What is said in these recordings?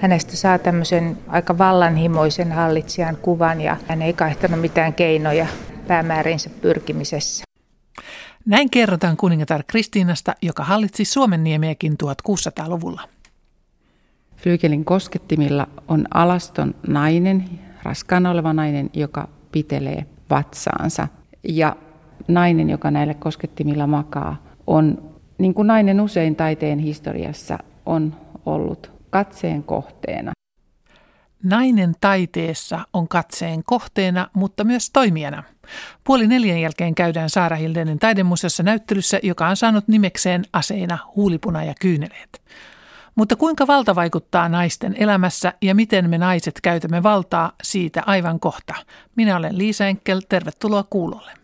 hänestä saa tämmöisen aika vallanhimoisen hallitsijan kuvan ja hän ei kaihtanut mitään keinoja päämäärinsä pyrkimisessä. Näin kerrotaan kuningatar Kristiinasta, joka hallitsi Suomen niemiäkin 1600-luvulla. Flygelin koskettimilla on alaston nainen, raskaana oleva nainen, joka pitelee vatsaansa. Ja nainen, joka näillä koskettimilla makaa, on, niin kuin nainen usein taiteen historiassa, on ollut katseen kohteena. Nainen taiteessa on katseen kohteena, mutta myös toimijana. Puoli neljän jälkeen käydään Saara Hildenin taidemuseossa näyttelyssä, joka on saanut nimekseen aseina huulipuna ja kyyneleet. Mutta kuinka valta vaikuttaa naisten elämässä ja miten me naiset käytämme valtaa siitä aivan kohta. Minä olen Liisa Enkel, tervetuloa kuulolle.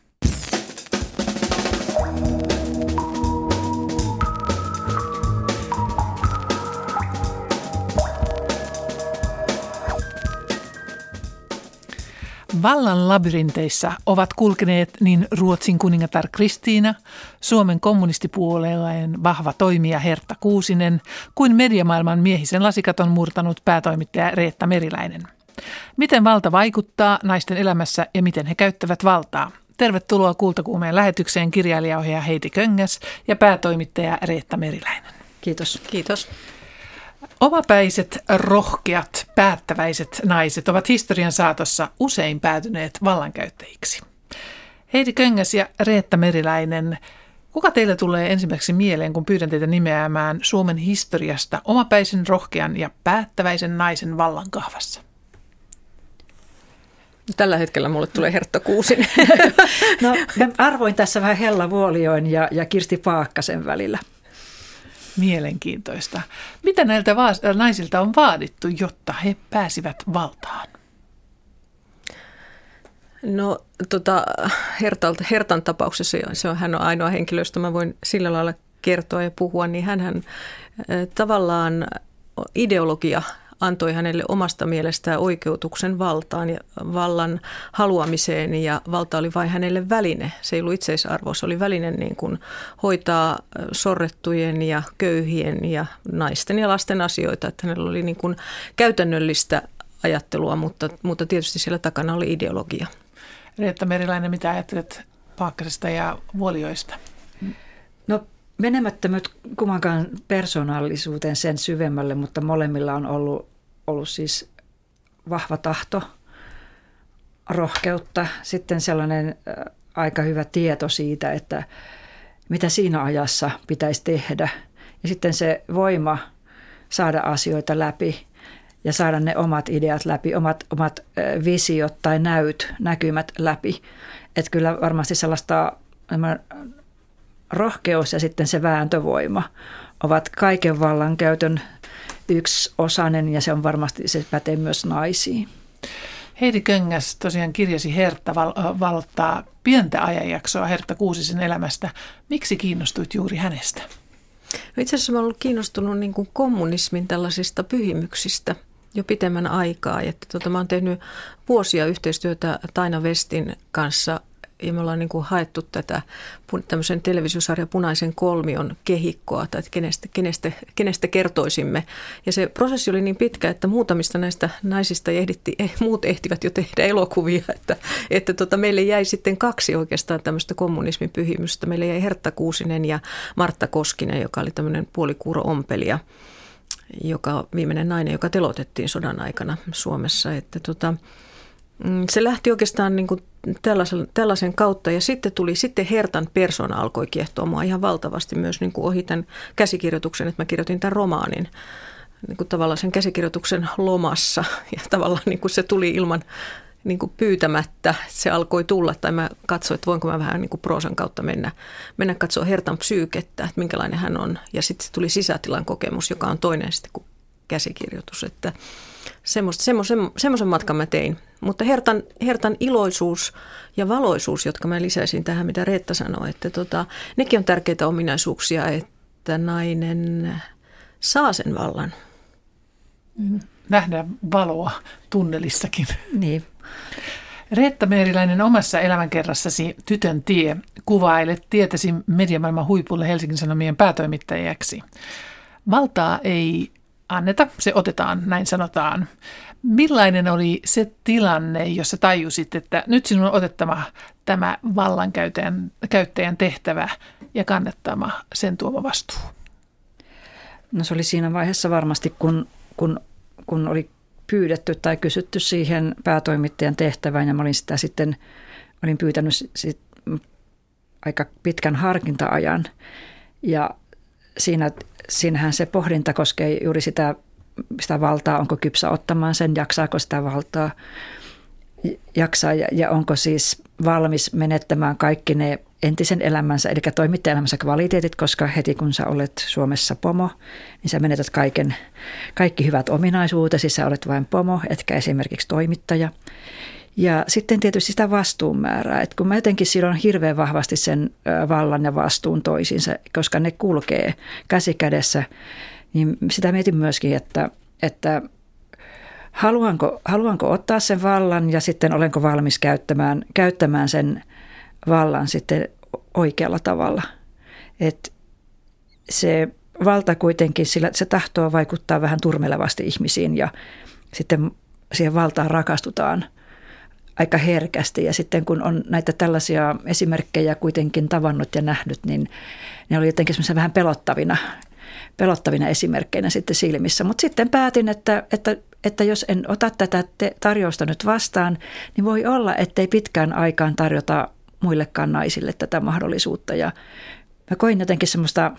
Vallan labyrinteissa ovat kulkeneet niin Ruotsin kuningatar Kristiina, Suomen kommunistipuolueen vahva toimija Hertta Kuusinen kuin mediamaailman miehisen lasikaton murtanut päätoimittaja Reetta Meriläinen. Miten valta vaikuttaa naisten elämässä ja miten he käyttävät valtaa? Tervetuloa Kultakuumeen lähetykseen kirjailijaohjaaja Heidi Köngäs ja päätoimittaja Reetta Meriläinen. Kiitos. Kiitos. Omapäiset, rohkeat, päättäväiset naiset ovat historian saatossa usein päätyneet vallankäyttäjiksi. Heidi Köngäs ja Reetta Meriläinen, kuka teille tulee ensimmäiseksi mieleen, kun pyydän teitä nimeämään Suomen historiasta omapäisen, rohkean ja päättäväisen naisen vallankahvassa? Tällä hetkellä mulle tulee Hertta Kuusin. no, arvoin tässä vähän Hella Vuolioin ja, ja Kirsti Paakkasen välillä. Mielenkiintoista. Mitä näiltä va- naisilta on vaadittu, jotta he pääsivät valtaan? No tota, Hertalta, Hertan tapauksessa, se on, hän on ainoa henkilö, josta mä voin sillä lailla kertoa ja puhua, niin hän tavallaan ideologia antoi hänelle omasta mielestään oikeutuksen valtaan ja vallan haluamiseen ja valta oli vain hänelle väline. Se ei ollut itseisarvo, se oli väline niin kuin hoitaa sorrettujen ja köyhien ja naisten ja lasten asioita. Että hänellä oli niin kuin käytännöllistä ajattelua, mutta, mutta tietysti siellä takana oli ideologia. Reetta Meriläinen, mitä ajattelet Paakkasesta ja Vuolioista? Menemättä nyt kummankaan persoonallisuuteen sen syvemmälle, mutta molemmilla on ollut, ollut siis vahva tahto, rohkeutta, sitten sellainen aika hyvä tieto siitä, että mitä siinä ajassa pitäisi tehdä. Ja sitten se voima saada asioita läpi ja saada ne omat ideat läpi, omat, omat visiot tai näyt, näkymät läpi. Että kyllä varmasti sellaista rohkeus ja sitten se vääntövoima ovat kaiken vallan käytön yksi osainen ja se on varmasti, se pätee myös naisiin. Heidi Köngäs tosiaan kirjasi Hertta val- valottaa pientä ajanjaksoa Hertta Kuusisen elämästä. Miksi kiinnostuit juuri hänestä? No itse asiassa olen ollut kiinnostunut niin kuin kommunismin tällaisista pyhimyksistä jo pitemmän aikaa. Että tota, mä olen tehnyt vuosia yhteistyötä Taina Vestin kanssa ja me ollaan niin kuin haettu tätä tämmöisen televisiosarjan Punaisen kolmion kehikkoa, tai että kenestä, kenestä, kenestä kertoisimme. Ja se prosessi oli niin pitkä, että muutamista näistä naisista ehditti, eh, muut ehtivät jo tehdä elokuvia, että, että tota, meille jäi sitten kaksi oikeastaan tämmöistä kommunismin pyhimystä. Meille jäi Hertta Kuusinen ja Martta Koskinen, joka oli tämmöinen puolikuuro ompelija joka viimeinen nainen, joka telotettiin sodan aikana Suomessa. Että tota, se lähti oikeastaan niin kuin tällaisen, tällaisen kautta ja sitten tuli, sitten Hertan persona alkoi kiehtoa mua ihan valtavasti myös niin kuin ohi tämän käsikirjoituksen, että mä kirjoitin tämän romaanin niin kuin tavallaan sen käsikirjoituksen lomassa. Ja tavallaan niin kuin se tuli ilman niin kuin pyytämättä, se alkoi tulla tai mä katsoin, että voinko mä vähän niin kuin proosan kautta mennä, mennä katsoa Hertan psyykettä, että minkälainen hän on. Ja sitten tuli sisätilan kokemus, joka on toinen sitten kuin käsikirjoitus, että semmoisen, semmoisen matkan mä tein. Mutta Hertan, Hertan iloisuus ja valoisuus, jotka mä lisäisin tähän, mitä Reetta sanoi, että tota, nekin on tärkeitä ominaisuuksia, että nainen saa sen vallan. Nähdään valoa tunnelissakin. Niin. Reetta Meeriläinen omassa elämänkerrassasi Tytön tie kuvailet tietäsi mediamaailman huipulle Helsingin Sanomien päätoimittajaksi. Valtaa ei anneta, se otetaan, näin sanotaan. Millainen oli se tilanne, jossa tajusit, että nyt sinun on otettava tämä vallankäyttäjän käyttäjän tehtävä ja kannettama sen tuoma vastuu? No se oli siinä vaiheessa varmasti, kun, kun, kun oli pyydetty tai kysytty siihen päätoimittajan tehtävään ja mä olin sitä sitten, olin pyytänyt sit aika pitkän harkinta-ajan ja siinä, siinähän se pohdinta koskee juuri sitä, sitä valtaa, onko kypsä ottamaan sen, jaksaako sitä valtaa jaksaa ja, ja onko siis valmis menettämään kaikki ne entisen elämänsä, eli toimittajaelämänsä kvaliteetit, koska heti kun sä olet Suomessa pomo, niin sä menetät kaiken, kaikki hyvät ominaisuutesi, sä olet vain pomo, etkä esimerkiksi toimittaja. Ja sitten tietysti sitä vastuunmäärää, että kun mä jotenkin silloin hirveän vahvasti sen vallan ja vastuun toisiinsa, koska ne kulkee käsi kädessä, niin sitä mietin myöskin, että, että haluanko, haluanko ottaa sen vallan ja sitten olenko valmis käyttämään, käyttämään sen vallan sitten oikealla tavalla. Et se valta kuitenkin, sillä se tahtoo vaikuttaa vähän turmelevasti ihmisiin ja sitten siihen valtaan rakastutaan aika herkästi. Ja sitten kun on näitä tällaisia esimerkkejä kuitenkin tavannut ja nähnyt, niin ne oli jotenkin semmoisia vähän pelottavina, pelottavina esimerkkeinä sitten silmissä. Mutta sitten päätin, että, että, että jos en ota tätä tarjousta nyt vastaan, niin voi olla, ettei pitkään aikaan tarjota muillekaan naisille tätä mahdollisuutta. Ja mä koin jotenkin semmoista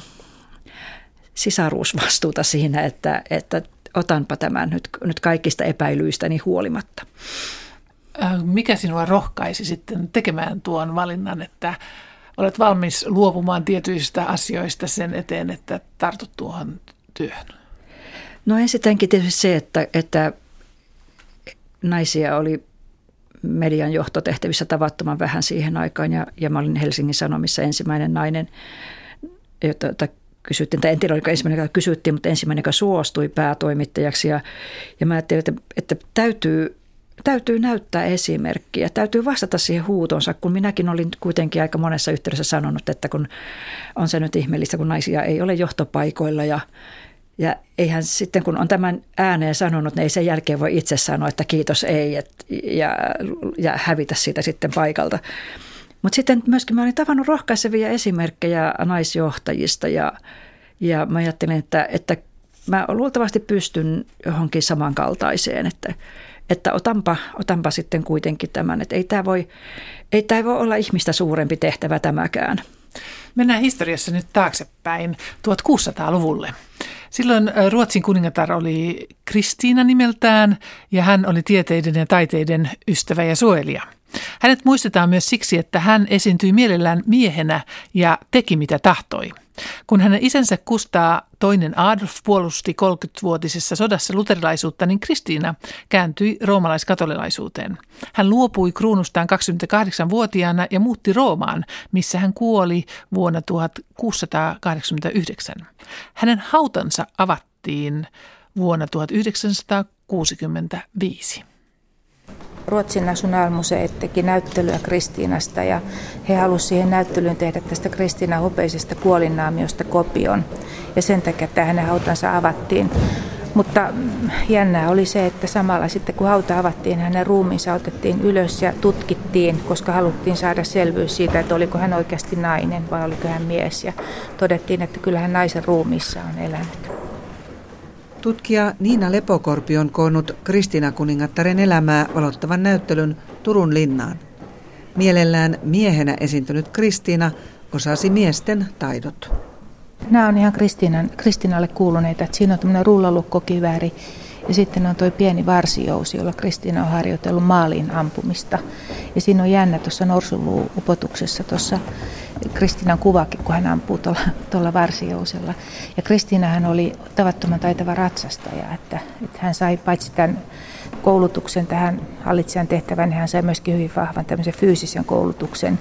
sisaruusvastuuta siinä, että, että otanpa tämän nyt, nyt kaikista epäilyistäni huolimatta. Äh, mikä sinua rohkaisi sitten tekemään tuon valinnan, että olet valmis luopumaan tietyistä asioista sen eteen, että tartut tuohon työhön? No ensinnäkin tietysti se, että, että naisia oli median johtotehtävissä tavattoman vähän siihen aikaan ja, ja mä olin Helsingin Sanomissa ensimmäinen nainen, jota kysyttiin, tai en tiedä oliko ensimmäinen, joka kysyttiin, mutta ensimmäinen, joka suostui päätoimittajaksi ja, ja mä ajattelin, että, että täytyy täytyy näyttää esimerkkiä, täytyy vastata siihen huutonsa, kun minäkin olin kuitenkin aika monessa yhteydessä sanonut, että kun on se nyt ihmeellistä, kun naisia ei ole johtopaikoilla ja, ja eihän sitten, kun on tämän ääneen sanonut, niin ei sen jälkeen voi itse sanoa, että kiitos ei et, ja, ja hävitä siitä sitten paikalta. Mutta sitten myöskin mä olin tavannut rohkaisevia esimerkkejä naisjohtajista ja, ja mä ajattelin, että, että mä luultavasti pystyn johonkin samankaltaiseen, että, että otanpa, otanpa sitten kuitenkin tämän, että ei tämä voi, ei tämä voi olla ihmistä suurempi tehtävä tämäkään. Mennään historiassa nyt taaksepäin 1600-luvulle. Silloin Ruotsin kuningatar oli Kristiina nimeltään ja hän oli tieteiden ja taiteiden ystävä ja suojelija. Hänet muistetaan myös siksi, että hän esiintyi mielellään miehenä ja teki mitä tahtoi. Kun hänen isänsä Kustaa toinen Adolf puolusti 30-vuotisessa sodassa luterilaisuutta, niin Kristiina kääntyi roomalaiskatolilaisuuteen. Hän luopui kruunustaan 28-vuotiaana ja muutti Roomaan, missä hän kuoli vuonna 1689. Hänen hautansa avattiin vuonna 1965. Ruotsin nationalmuseet teki näyttelyä Kristiinasta ja he halusivat siihen näyttelyyn tehdä tästä Kristiinan hopeisesta kuolinnaamiosta kopion. Ja sen takia että hänen hautansa avattiin. Mutta jännää oli se, että samalla sitten kun hauta avattiin, hänen ruumiinsa otettiin ylös ja tutkittiin, koska haluttiin saada selvyys siitä, että oliko hän oikeasti nainen vai oliko hän mies. Ja todettiin, että kyllähän naisen ruumiissa on elänyt. Tutkija Niina Lepokorpi on koonnut Kristina kuningattaren elämää valottavan näyttelyn Turun linnaan. Mielellään miehenä esiintynyt Kristiina osasi miesten taidot. Nämä on ihan Kristiinan, Kristiinalle kuuluneita. Että siinä on tämmöinen rullalokkokivääri ja sitten on tuo pieni varsijousi, jolla Kristiina on harjoitellut maaliin ampumista. Ja siinä on jännä tuossa norsuluu-upotuksessa tuossa Kristiinan kuvakin, kun hän ampuu tuolla, tuolla varsijousella. Ja Kristiinahan oli tavattoman taitava ratsastaja, että, että hän sai paitsi tämän koulutuksen tähän hallitsijan tehtävään, niin hän sai myöskin hyvin vahvan tämmöisen fyysisen koulutuksen.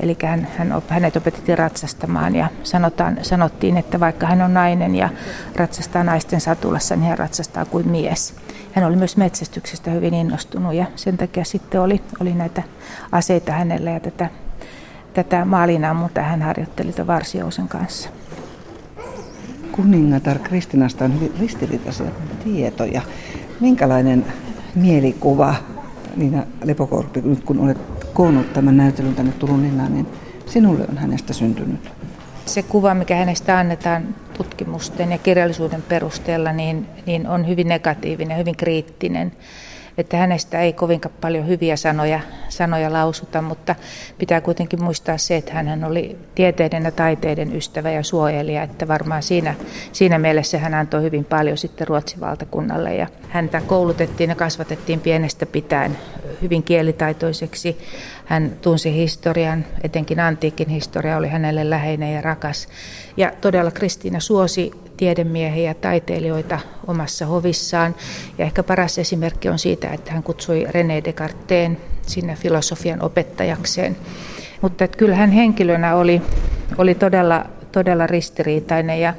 Eli hän, hän, hänet opetettiin ratsastamaan ja sanotaan, sanottiin, että vaikka hän on nainen ja ratsastaa naisten satulassa, niin hän ratsastaa kuin mies. Hän oli myös metsästyksestä hyvin innostunut ja sen takia sitten oli, oli näitä aseita hänellä ja tätä tätä maalinammuntaa hän harjoitteli Varsiousen kanssa. kuningatar Kristinasta on hyvin ristiriitaisia tietoja. Minkälainen mielikuva, Niina Lepokorpi, nyt kun olet koonnut tämän näytelyn tänne Turun linnaan, niin sinulle on hänestä syntynyt? Se kuva, mikä hänestä annetaan tutkimusten ja kirjallisuuden perusteella, niin, niin on hyvin negatiivinen, hyvin kriittinen että hänestä ei kovinkaan paljon hyviä sanoja, sanoja lausuta, mutta pitää kuitenkin muistaa se, että hän oli tieteiden ja taiteiden ystävä ja suojelija, että varmaan siinä, siinä mielessä hän antoi hyvin paljon sitten Ruotsin valtakunnalle ja häntä koulutettiin ja kasvatettiin pienestä pitäen hyvin kielitaitoiseksi. Hän tunsi historian, etenkin antiikin historia oli hänelle läheinen ja rakas. Ja todella Kristiina suosi tiedemiehiä ja taiteilijoita omassa hovissaan. Ja ehkä paras esimerkki on siitä, että hän kutsui René Descartes'n sinne filosofian opettajakseen. Mutta että kyllä hän henkilönä oli, oli todella, todella ristiriitainen ja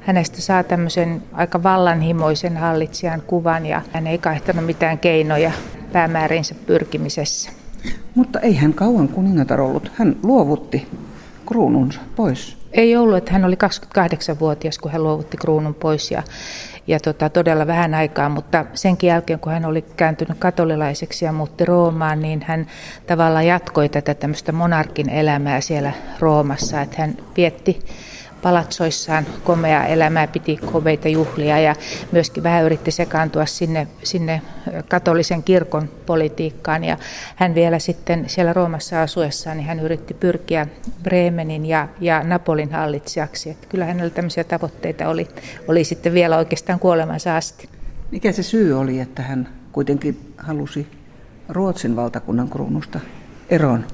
hänestä saa tämmöisen aika vallanhimoisen hallitsijan kuvan ja hän ei kaihtanut mitään keinoja päämäärinsä pyrkimisessä. Mutta ei hän kauan kuningatar ollut. Hän luovutti kruununsa pois. Ei ollut, että hän oli 28-vuotias, kun hän luovutti kruunun pois ja, ja tota, todella vähän aikaa, mutta senkin jälkeen, kun hän oli kääntynyt katolilaiseksi ja muutti Roomaan, niin hän tavallaan jatkoi tätä tämmöistä monarkin elämää siellä Roomassa, että hän vietti palatsoissaan komea elämää, piti komeita juhlia ja myöskin vähän yritti sekaantua sinne, sinne katolisen kirkon politiikkaan. Ja hän vielä sitten siellä Roomassa asuessaan, niin hän yritti pyrkiä Bremenin ja, ja Napolin hallitsijaksi. Että kyllä hänellä tämmöisiä tavoitteita oli, oli sitten vielä oikeastaan kuolemansa asti. Mikä se syy oli, että hän kuitenkin halusi Ruotsin valtakunnan kruunusta eroon?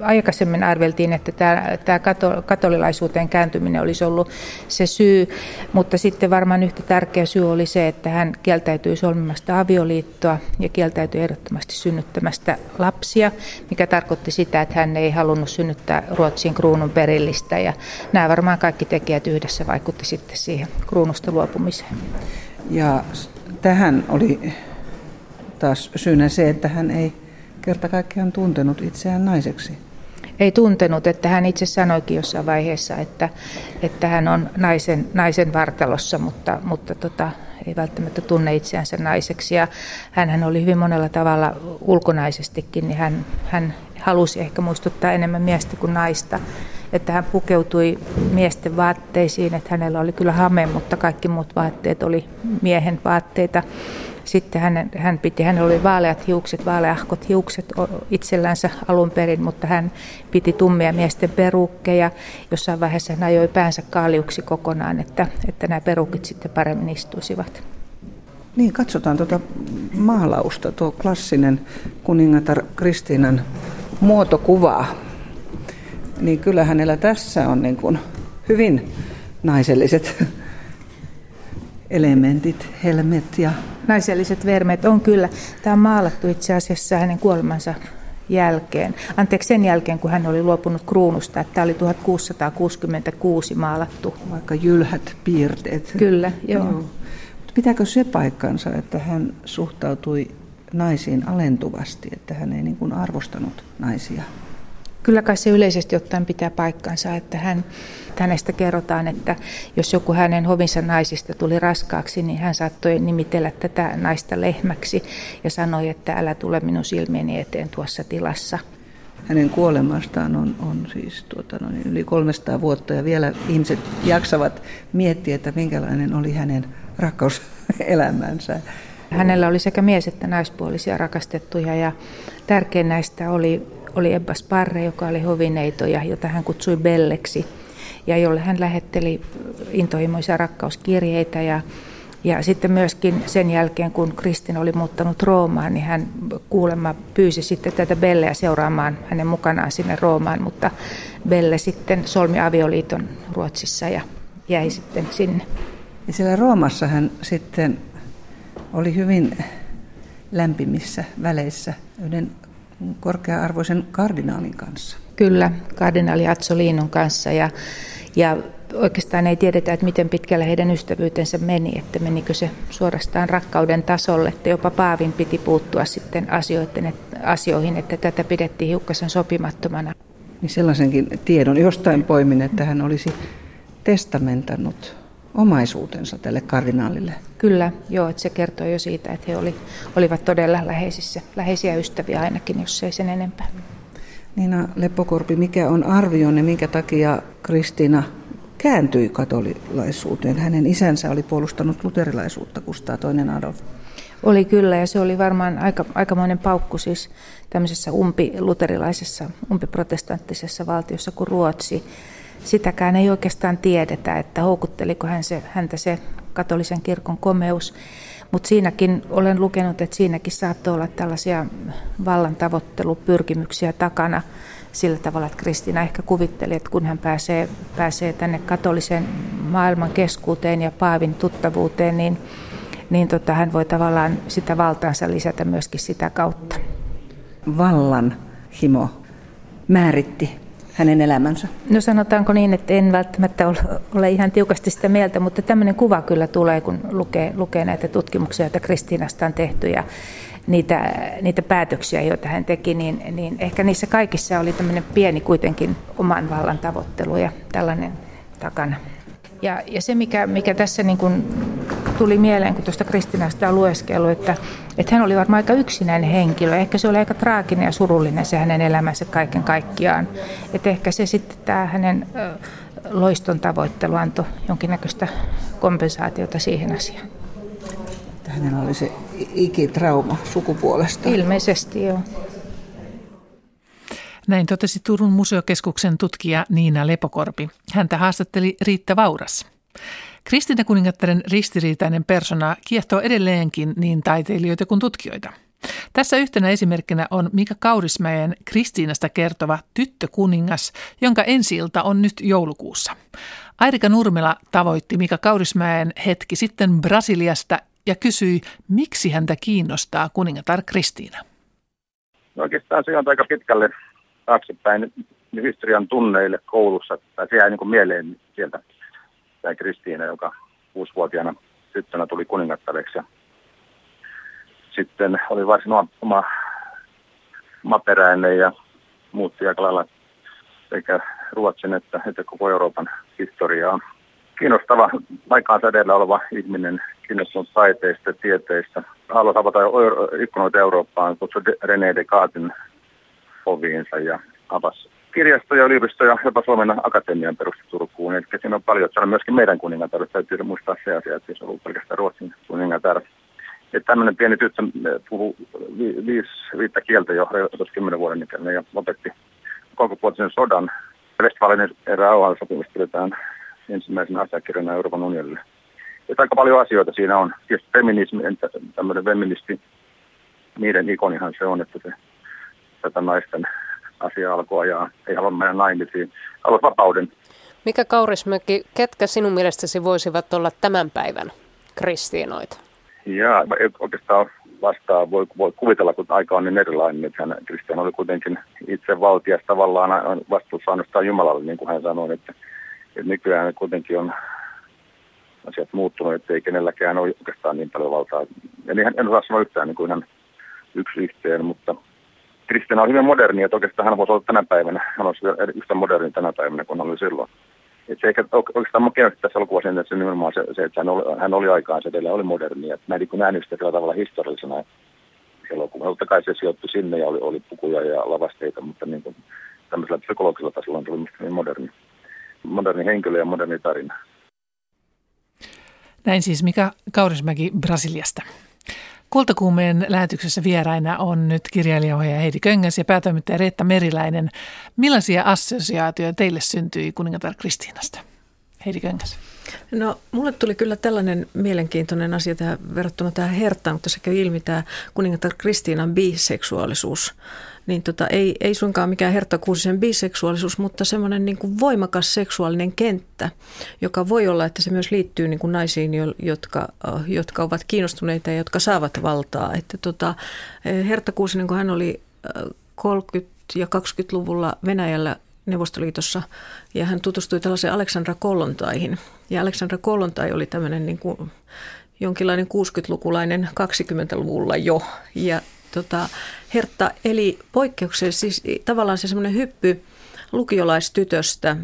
Aikaisemmin arveltiin, että tämä, tämä katolilaisuuteen kääntyminen olisi ollut se syy, mutta sitten varmaan yhtä tärkeä syy oli se, että hän kieltäytyi solmimasta avioliittoa ja kieltäytyi ehdottomasti synnyttämästä lapsia, mikä tarkoitti sitä, että hän ei halunnut synnyttää Ruotsin kruunun perillistä ja nämä varmaan kaikki tekijät yhdessä vaikutti sitten siihen kruunusta luopumiseen. Ja tähän oli taas syynä se, että hän ei kerta kaikkiaan tuntenut itseään naiseksi? Ei tuntenut, että hän itse sanoikin jossain vaiheessa, että, että hän on naisen, naisen vartalossa, mutta, mutta tota, ei välttämättä tunne itseänsä naiseksi. Ja hän oli hyvin monella tavalla ulkonaisestikin, niin hän, hän halusi ehkä muistuttaa enemmän miestä kuin naista. Että hän pukeutui miesten vaatteisiin, että hänellä oli kyllä hame, mutta kaikki muut vaatteet oli miehen vaatteita. Sitten hän, hän piti, hän oli vaaleat hiukset, vaaleahkot hiukset itsellänsä alun perin, mutta hän piti tummia miesten perukkeja. Jossain vaiheessa hän ajoi päänsä kaaliuksi kokonaan, että, että nämä perukit sitten paremmin istuisivat. Niin, katsotaan tuota maalausta, tuo klassinen kuningatar Kristiinan muotokuvaa. Niin kyllä hänellä tässä on niin kuin hyvin naiselliset elementit, helmet ja... Naiselliset vermeet on kyllä. Tämä on maalattu itse asiassa hänen kuolemansa jälkeen. Anteeksi, sen jälkeen, kun hän oli luopunut kruunusta. Että tämä oli 1666 maalattu. Vaikka jylhät piirteet. Kyllä, joo. joo. Pitääkö se paikkansa, että hän suhtautui naisiin alentuvasti, että hän ei niin kuin arvostanut naisia? Kyllä kai se yleisesti ottaen pitää paikkansa, että hän, hänestä kerrotaan, että jos joku hänen hovinsa naisista tuli raskaaksi, niin hän saattoi nimitellä tätä naista lehmäksi ja sanoi, että älä tule minun silmieni eteen tuossa tilassa. Hänen kuolemastaan on, on siis tuota, noin yli 300 vuotta ja vielä ihmiset jaksavat miettiä, että minkälainen oli hänen rakkauselämänsä. Hänellä oli sekä mies- että naispuolisia rakastettuja ja tärkein näistä oli oli Ebba Sparre, joka oli hovineito ja jota hän kutsui Belleksi ja jolle hän lähetteli intohimoisia rakkauskirjeitä ja ja sitten myöskin sen jälkeen, kun Kristin oli muuttanut Roomaan, niin hän kuulemma pyysi sitten tätä Belleä seuraamaan hänen mukanaan sinne Roomaan, mutta Belle sitten solmi avioliiton Ruotsissa ja jäi sitten sinne. Ja siellä Roomassa hän sitten oli hyvin lämpimissä väleissä yhden korkea-arvoisen kardinaalin kanssa. Kyllä, kardinaali Azzolinon kanssa ja, ja oikeastaan ei tiedetä, että miten pitkälle heidän ystävyytensä meni, että menikö se suorastaan rakkauden tasolle, että jopa Paavin piti puuttua sitten asioiden, asioihin, että tätä pidettiin hiukkasen sopimattomana. Niin sellaisenkin tiedon jostain poimin, että hän olisi testamentannut omaisuutensa tälle kardinaalille. Kyllä, joo, että se kertoo jo siitä, että he oli, olivat todella läheisissä, läheisiä ystäviä ainakin, jos ei sen enempää. Niina Leppokorpi, mikä on arvionne, minkä takia Kristiina kääntyi katolilaisuuteen? Hänen isänsä oli puolustanut luterilaisuutta, Kustaa toinen Adolf. Oli kyllä, ja se oli varmaan aika, aikamoinen paukku siis tämmöisessä umpiluterilaisessa, umpiprotestanttisessa valtiossa kuin Ruotsi. Sitäkään ei oikeastaan tiedetä, että houkutteliko hän se, häntä se katolisen kirkon komeus. Mutta siinäkin olen lukenut, että siinäkin saattoi olla tällaisia vallan tavoittelupyrkimyksiä takana sillä tavalla, että Kristina ehkä kuvitteli, että kun hän pääsee, pääsee tänne katolisen maailman keskuuteen ja Paavin tuttavuuteen, niin, niin tota, hän voi tavallaan sitä valtaansa lisätä myöskin sitä kautta. Vallan himo määritti hänen elämänsä? No sanotaanko niin, että en välttämättä ole ihan tiukasti sitä mieltä, mutta tämmöinen kuva kyllä tulee, kun lukee, lukee näitä tutkimuksia, joita Kristiinasta on tehty ja niitä, niitä päätöksiä, joita hän teki, niin, niin ehkä niissä kaikissa oli tämmöinen pieni kuitenkin oman vallan tavoittelu ja tällainen takana. Ja, ja se, mikä, mikä tässä niin kuin tuli mieleen, kun tuosta Kristinasta on lueskellut, että, että hän oli varmaan aika yksinäinen henkilö. Ehkä se oli aika traaginen ja surullinen se hänen elämänsä kaiken kaikkiaan. Että ehkä se sitten tämä hänen loiston tavoittelu antoi jonkinnäköistä kompensaatiota siihen asiaan. Hänellä oli se ikitrauma sukupuolesta. Ilmeisesti joo. Näin totesi Turun museokeskuksen tutkija Niina Lepokorpi. Häntä haastatteli Riitta Vauras. Kristina kuningattaren ristiriitainen persona kiehtoo edelleenkin niin taiteilijoita kuin tutkijoita. Tässä yhtenä esimerkkinä on Mika Kaurismäen Kristiinasta kertova Tyttökuningas, jonka ensi on nyt joulukuussa. Airika Nurmela tavoitti Mika Kaurismäen hetki sitten Brasiliasta ja kysyi, miksi häntä kiinnostaa kuningatar Kristiina. No oikeastaan se on aika pitkälle taaksepäin historian tunneille koulussa. Tai se jäi niin kuin mieleen sieltä tämä Kristiina, joka kuusivuotiaana tyttönä tuli kuningattareksi. Sitten oli varsin oma, maperäinen ja muutti aika lailla sekä Ruotsin että, että koko Euroopan historiaa. Kiinnostava aikaansädeellä oleva ihminen, kiinnostunut taiteista ja tieteistä. Haluaa avata ikkunoita Eurooppaan, kutsui René Descartesin oviinsa ja avasi kirjastoja, yliopistoja, jopa Suomen Akatemian perusti Turkuun. Eli siinä on paljon, se on myöskin meidän kuningatar. Täytyy muistaa se asia, että se on ollut pelkästään Ruotsin kuningatar. Että tämmöinen pieni tyttö eh, puhuu vi, viisi, viittä kieltä jo tuossa kymmenen vuoden ikäinen ja lopetti kokopuolisen sodan. Westfalenin rauhansopimus pidetään ensimmäisenä asiakirjana Euroopan unionille. Että aika paljon asioita siinä on. Tietysti feminismi, tämmöinen feministi, niiden ikonihan se on, että se tätä naisten asia alkoi ja ei halua mennä naimisiin. Haluat vapauden. Mikä Kaurismäki, ketkä sinun mielestäsi voisivat olla tämän päivän kristiinoita? Ja oikeastaan vastaa voi, voi kuvitella, kun aika on niin erilainen, että hän, Kristian oli kuitenkin itse valtias tavallaan vastuussa ainoastaan Jumalalle, niin kuin hän sanoi, että, että nykyään kuitenkin on asiat muuttunut, että ei kenelläkään ole oikeastaan niin paljon valtaa. Ja niin, en osaa sanoa yhtään niin kuin hän yksi yhteen, mutta Kristiina on hyvin moderni, että oikeastaan hän voisi olla tänä päivänä, hän olisi yhtä moderni tänä päivänä kuin hän oli silloin. Et se ehkä oikeastaan makea tässä elokuvassa että se nimenomaan se, se että hän oli, hän oli aikaan se edelleen oli moderni. Että mä en niin nähnyt sitä tavalla historiallisena elokuva. Totta kai se sijoittui sinne ja oli, oli pukuja ja lavasteita, mutta niin kuin tämmöisellä psykologisella tasolla on tullut niin moderni, moderni henkilö ja moderni tarina. Näin siis Mika Kaurismäki Brasiliasta. Kultakuumeen lähetyksessä vieraina on nyt kirjailijaohjaaja Heidi Köngäs ja päätoimittaja Reetta Meriläinen. Millaisia assosiaatioita teille syntyi kuningatar Kristiinasta? Heidi Köngäs. No, mulle tuli kyllä tällainen mielenkiintoinen asia tähän, verrattuna tähän Hertaan, mutta se käy ilmi tämä kuningatar Kristiinan biseksuaalisuus niin tota, ei, ei suinkaan mikään Hertta Kuusisen biseksuaalisuus, mutta semmoinen niin kuin voimakas seksuaalinen kenttä, joka voi olla, että se myös liittyy niin kuin naisiin, jotka, äh, jotka ovat kiinnostuneita ja jotka saavat valtaa. Että tota, Hertta Kuusinen, kun hän oli 30- äh, ja 20-luvulla Venäjällä Neuvostoliitossa ja hän tutustui tällaiseen Aleksandra Kollontaihin. Ja Aleksandra Kollontai oli tämmöinen niin kuin jonkinlainen 60-lukulainen 20-luvulla jo. Ja tota, Hertta eli poikkeuksellisesti, siis tavallaan se semmoinen hyppy lukiolaistytöstä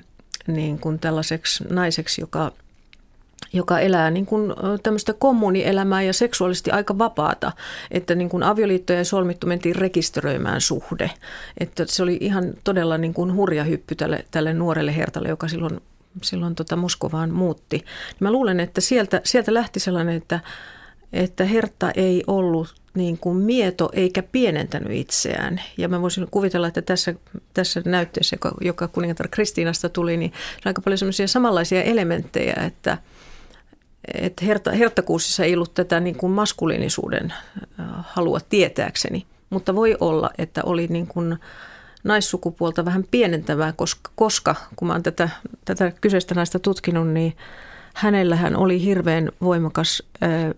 niin kuin tällaiseksi naiseksi, joka joka elää niin kuin tämmöistä kommunielämää ja seksuaalisesti aika vapaata, että niin kuin avioliittoja solmittu mentiin rekisteröimään suhde. Että se oli ihan todella niin kuin hurja hyppy tälle, tälle nuorelle hertalle, joka silloin, silloin tota Moskovaan muutti. Mä luulen, että sieltä, sieltä lähti sellainen, että, että Hertta ei ollut niin kuin mieto eikä pienentänyt itseään. Ja mä voisin kuvitella, että tässä, tässä näytteessä, joka, joka kuningatar Kristiinasta tuli, niin on aika paljon semmoisia samanlaisia elementtejä, että – että herta, herttakuusissa ei ollut tätä niin kuin maskuliinisuuden halua tietääkseni, mutta voi olla, että oli niin kuin naissukupuolta vähän pienentävää, koska, koska kun mä oon tätä, tätä kyseistä naista tutkinut, niin hänellähän oli hirveän voimakas ää,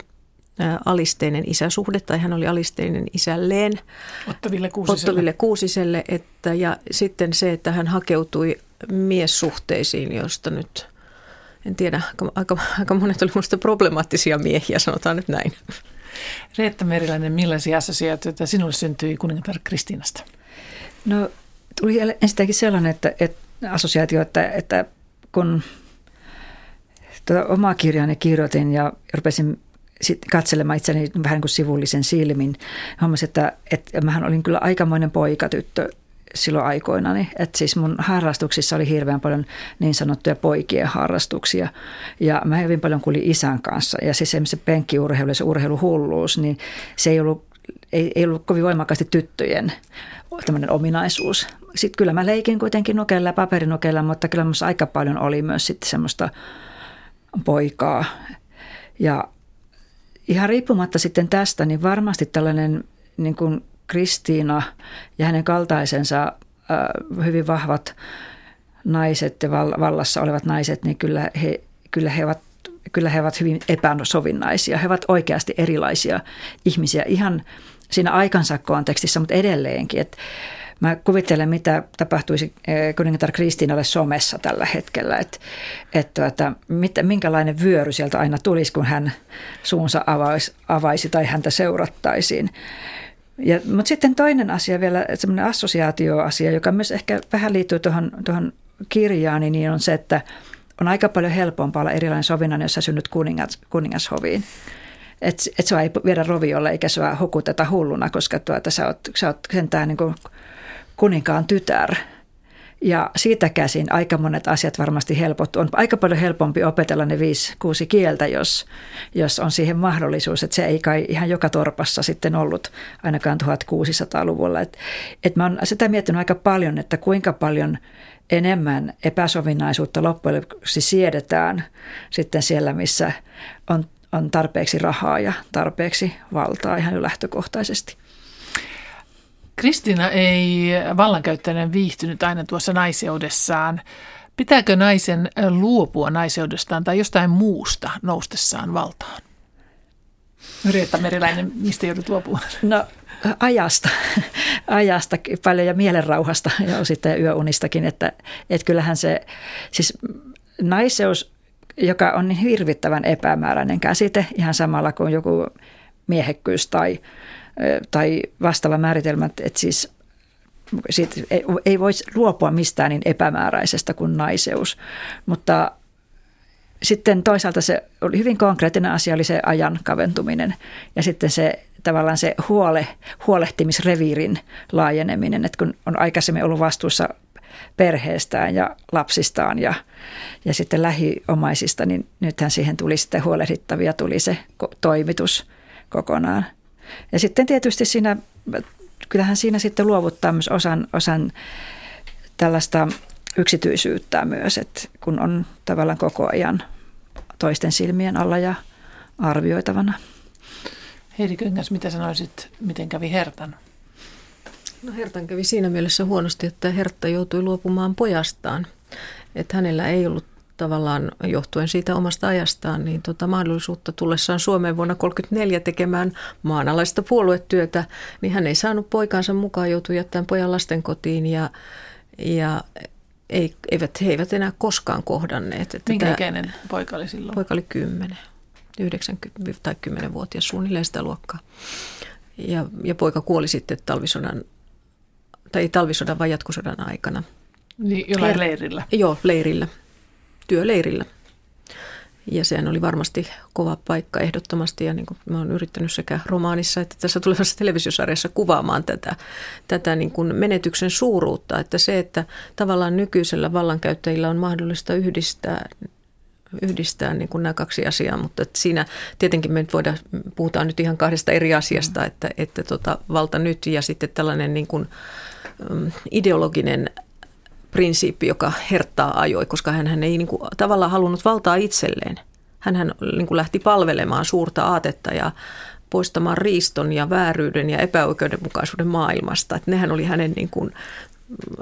alisteinen isäsuhde, tai hän oli alisteinen isälleen. Ottaville Kuusiselle. Ottaville Kuusiselle, että, ja sitten se, että hän hakeutui miessuhteisiin, josta nyt en tiedä, aika, aika, aika monet oli minusta problemaattisia miehiä, sanotaan nyt näin. Reetta Meriläinen, millaisia assosiaatioita sinulle syntyi kuningatar Kristiinasta? No tuli ensinnäkin sellainen että, että assosiaatio, että, että kun tuota omaa kirjaani kirjoitin ja rupesin sit katselemaan itseni vähän niin kuin sivullisen silmin, huomasin, että, että mähän olin kyllä aikamoinen poikatyttö silloin aikoinani. Että siis mun harrastuksissa oli hirveän paljon niin sanottuja poikien harrastuksia. Ja mä hyvin paljon kuulin isän kanssa. Ja siis se penkkiurheilu ja se urheiluhulluus, niin se ei ollut, ei, ei ollut kovin voimakkaasti tyttöjen tämmöinen ominaisuus. Sitten kyllä mä leikin kuitenkin nukella ja paperinukella, mutta kyllä minussa aika paljon oli myös sitten semmoista poikaa. Ja ihan riippumatta sitten tästä, niin varmasti tällainen niin kuin Kristiina ja hänen kaltaisensa äh, hyvin vahvat naiset ja vallassa olevat naiset, niin kyllä he, kyllä he ovat kyllä he ovat hyvin epäsovinnaisia. He ovat oikeasti erilaisia ihmisiä ihan siinä aikansa kontekstissa, mutta edelleenkin. Et mä kuvittelen, mitä tapahtuisi äh, kuningatar Kristiinalle somessa tällä hetkellä, että et tuota, mitä, minkälainen vyöry sieltä aina tulisi, kun hän suunsa avaisi, avaisi tai häntä seurattaisiin. Ja, mutta sitten toinen asia vielä, semmoinen assosiaatioasia, joka myös ehkä vähän liittyy tuohon, tuohon kirjaani, niin on se, että on aika paljon helpompaa olla erilainen sovinnan, jos sä synnyt kuningas, kuningashoviin. Että et sua ei viedä roviolle eikä sua hukuteta hulluna, koska tuota, sä, oot, sä oot sentään niin kuninkaan tytär – ja siitä käsin aika monet asiat varmasti helpottuu. On aika paljon helpompi opetella ne viisi, kuusi kieltä, jos, jos on siihen mahdollisuus. Että se ei kai ihan joka torpassa sitten ollut ainakaan 1600-luvulla. Et, et mä oon sitä miettinyt aika paljon, että kuinka paljon enemmän epäsovinnaisuutta loppujen lopuksi siedetään sitten siellä, missä on, on tarpeeksi rahaa ja tarpeeksi valtaa ihan jo lähtökohtaisesti. Kristina ei vallankäyttäjänä viihtynyt aina tuossa naiseudessaan. Pitääkö naisen luopua naiseudestaan tai jostain muusta noustessaan valtaan? Rietta Meriläinen, mistä joudut luopumaan? No ajasta, ajasta paljon ja mielenrauhasta ja sitten yöunistakin, että, että kyllähän se, siis naiseus, joka on niin hirvittävän epämääräinen käsite, ihan samalla kuin joku miehekkyys tai tai vastaava määritelmä, että siis siitä ei, voisi luopua mistään niin epämääräisestä kuin naiseus. Mutta sitten toisaalta se oli hyvin konkreettinen asia, oli se ajan kaventuminen ja sitten se tavallaan se huole, huolehtimisreviirin laajeneminen, että kun on aikaisemmin ollut vastuussa perheestään ja lapsistaan ja, ja sitten lähiomaisista, niin nythän siihen tuli sitten huolehdittavia, tuli se toimitus kokonaan. Ja sitten tietysti siinä, kyllähän siinä sitten luovuttaa myös osan, osan tällaista yksityisyyttä myös, että kun on tavallaan koko ajan toisten silmien alla ja arvioitavana. Heidi Köngäs, mitä sanoisit, miten kävi Hertan? No Hertan kävi siinä mielessä huonosti, että Hertta joutui luopumaan pojastaan. Että hänellä ei ollut tavallaan johtuen siitä omasta ajastaan, niin tota mahdollisuutta tullessaan Suomeen vuonna 1934 tekemään maanalaista puoluetyötä, niin hän ei saanut poikansa mukaan, joutui jättämään pojan lastenkotiin ja, ja ei, eivät, he eivät enää koskaan kohdanneet. Että Minkä ikäinen poika oli silloin? Poika oli 10, 90 tai 10-vuotias suunnilleen sitä luokkaa. Ja, ja poika kuoli sitten talvisodan, tai ei talvisodan, vaan jatkosodan aikana. Niin, jollain leirillä? Joo, leirillä työleirillä. Ja sehän oli varmasti kova paikka ehdottomasti ja niin kuin mä oon yrittänyt sekä romaanissa että tässä tulevassa televisiosarjassa kuvaamaan tätä, tätä niin kuin menetyksen suuruutta. Että se, että tavallaan nykyisellä vallankäyttäjillä on mahdollista yhdistää yhdistää niin kuin nämä kaksi asiaa, mutta että siinä tietenkin me nyt voidaan, puhutaan nyt ihan kahdesta eri asiasta, mm. että, että tota, valta nyt ja sitten tällainen niin kuin, mm, ideologinen prinsiippi, joka herttaa ajoi, koska hän ei niin kuin, tavallaan halunnut valtaa itselleen. Hän niin lähti palvelemaan suurta aatetta ja poistamaan riiston ja vääryyden ja epäoikeudenmukaisuuden maailmasta. Että nehän oli hänen niin kuin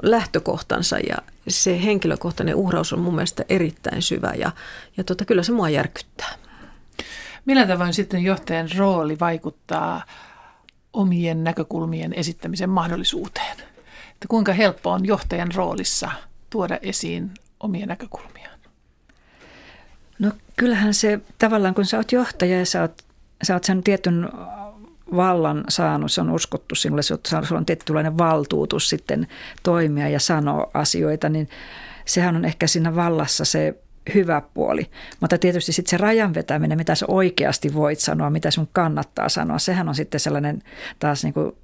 lähtökohtansa ja se henkilökohtainen uhraus on mun mielestä erittäin syvä ja, ja tota, kyllä se mua järkyttää. Millä tavoin sitten johtajan rooli vaikuttaa omien näkökulmien esittämisen mahdollisuuteen? Että kuinka helppo on johtajan roolissa tuoda esiin omia näkökulmiaan? No kyllähän se tavallaan, kun sä oot johtaja ja sä oot, sä oot sen tietyn vallan saanut, se on uskottu sinulle, sulla on tietynlainen valtuutus sitten toimia ja sanoa asioita, niin sehän on ehkä siinä vallassa se hyvä puoli. Mutta tietysti sitten se rajan vetäminen, mitä sä oikeasti voit sanoa, mitä sun kannattaa sanoa, sehän on sitten sellainen taas niin kuin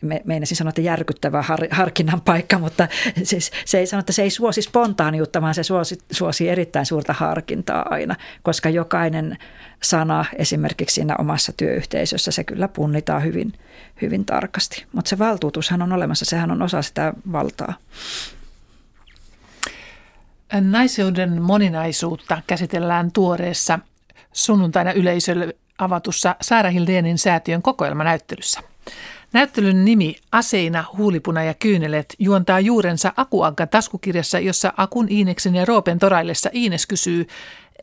me, meinasin sanoa, että järkyttävä har, harkinnan paikka, mutta siis se ei sano, että se ei suosi spontaaniutta, vaan se suosi, suosi erittäin suurta harkintaa aina, koska jokainen sana esimerkiksi siinä omassa työyhteisössä, se kyllä punnitaan hyvin, hyvin tarkasti. Mutta se valtuutushan on olemassa, sehän on osa sitä valtaa. Naiseuden moninaisuutta käsitellään tuoreessa sunnuntaina yleisölle avatussa Saara Hildeenin säätiön kokoelmanäyttelyssä. Näyttelyn nimi Aseina, huulipuna ja kyyneleet juontaa juurensa Akuankan taskukirjassa, jossa Akun Iineksen ja Roopen toraillessa Iines kysyy,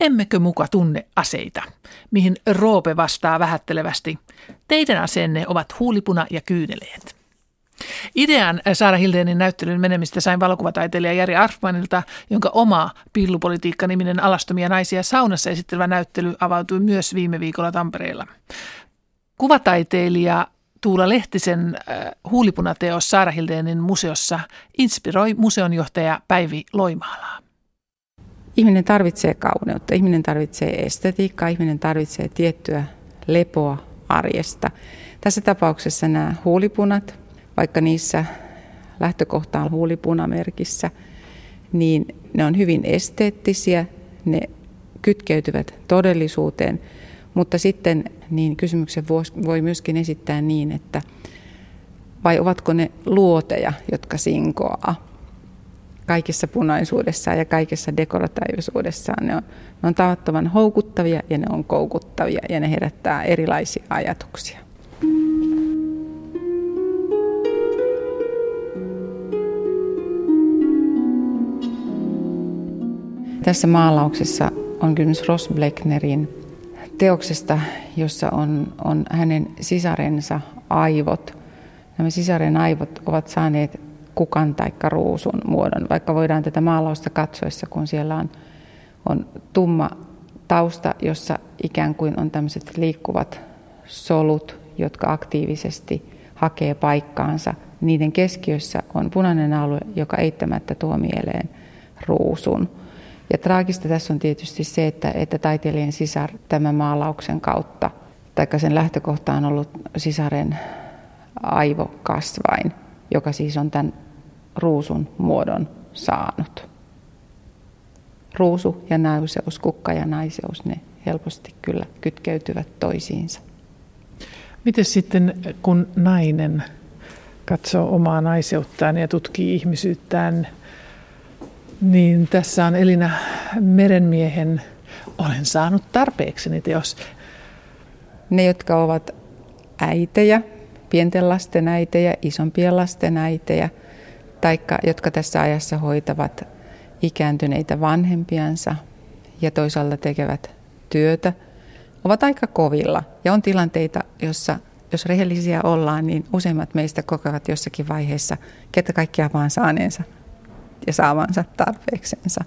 emmekö muka tunne aseita? Mihin Roope vastaa vähättelevästi, teidän aseenne ovat huulipuna ja kyyneleet. Idean Saara Hildeenin näyttelyn menemistä sain valokuvataiteilija Jari Arfmanilta, jonka oma Pillupolitiikka-niminen alastomia naisia saunassa esittelevä näyttely avautui myös viime viikolla Tampereella. Kuvataiteilija Tuula Lehtisen äh, huulipunateos Saara Hildeenin museossa inspiroi museonjohtaja Päivi Loimaalaa. Ihminen tarvitsee kauneutta, ihminen tarvitsee estetiikkaa, ihminen tarvitsee tiettyä lepoa arjesta. Tässä tapauksessa nämä huulipunat, vaikka niissä lähtökohta on huulipunamerkissä, niin ne on hyvin esteettisiä, ne kytkeytyvät todellisuuteen – mutta sitten niin kysymyksen voi myöskin esittää niin, että vai ovatko ne luoteja, jotka sinkoaa kaikessa punaisuudessaan ja kaikessa dekoratiivisuudessaan. Ne on, ne on tavattoman houkuttavia ja ne on koukuttavia ja ne herättää erilaisia ajatuksia. Tässä maalauksessa on kysymys Ross Blecknerin teoksesta, jossa on, on hänen sisarensa aivot. Nämä sisaren aivot ovat saaneet kukan tai ruusun muodon, vaikka voidaan tätä maalausta katsoessa, kun siellä on, on tumma tausta, jossa ikään kuin on tämmöiset liikkuvat solut, jotka aktiivisesti hakee paikkaansa. Niiden keskiössä on punainen alue, joka eittämättä tuo mieleen ruusun. Ja traagista tässä on tietysti se, että, että taiteilijan sisar tämän maalauksen kautta, tai sen lähtökohta on ollut sisaren aivokasvain, joka siis on tämän ruusun muodon saanut. Ruusu ja naiseus, kukka ja naiseus, ne helposti kyllä kytkeytyvät toisiinsa. Miten sitten, kun nainen katsoo omaa naiseuttaan ja tutkii ihmisyyttään, niin tässä on Elina Merenmiehen Olen saanut tarpeekseni teos. Ne, jotka ovat äitejä, pienten lasten äitejä, isompien lasten äitejä, taikka jotka tässä ajassa hoitavat ikääntyneitä vanhempiansa ja toisaalta tekevät työtä, ovat aika kovilla. Ja on tilanteita, jossa jos rehellisiä ollaan, niin useimmat meistä kokevat jossakin vaiheessa, ketä kaikkia vaan saaneensa ja saavansa tarpeeksensa.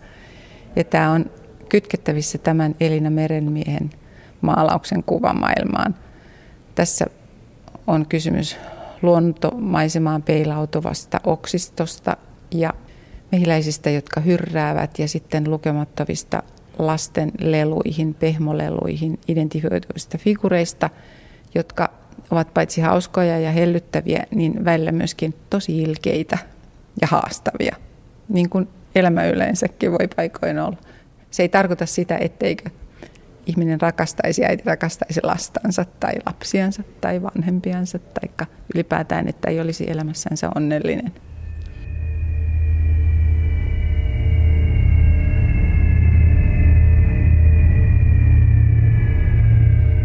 Ja tämä on kytkettävissä tämän Elina Merenmiehen maalauksen kuvamaailmaan. Tässä on kysymys luontomaisemaan peilautuvasta oksistosta ja mehiläisistä, jotka hyrräävät ja sitten lukemattomista lasten leluihin, pehmoleluihin identifioituvista figureista, jotka ovat paitsi hauskoja ja hellyttäviä, niin välillä myöskin tosi ilkeitä ja haastavia, niin kuin elämä yleensäkin voi paikoin olla. Se ei tarkoita sitä, etteikö ihminen rakastaisi, äiti rakastaisi lastansa tai lapsiansa tai vanhempiansa tai ylipäätään, että ei olisi elämässänsä onnellinen.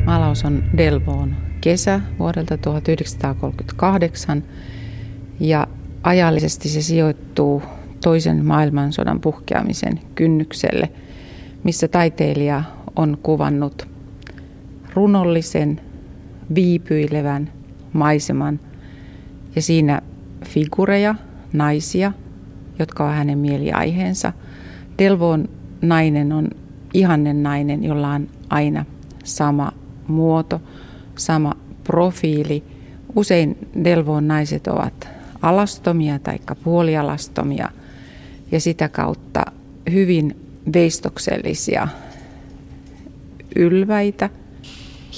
Maalaus on Delvoon kesä vuodelta 1938 ja ajallisesti se sijoittuu toisen maailmansodan puhkeamisen kynnykselle, missä taiteilija on kuvannut runollisen, viipyilevän maiseman ja siinä figureja, naisia, jotka on hänen mieliaiheensa. Delvon nainen on ihannen nainen, jolla on aina sama muoto, sama profiili. Usein Delvon naiset ovat alastomia tai puolialastomia ja sitä kautta hyvin veistoksellisia, ylväitä,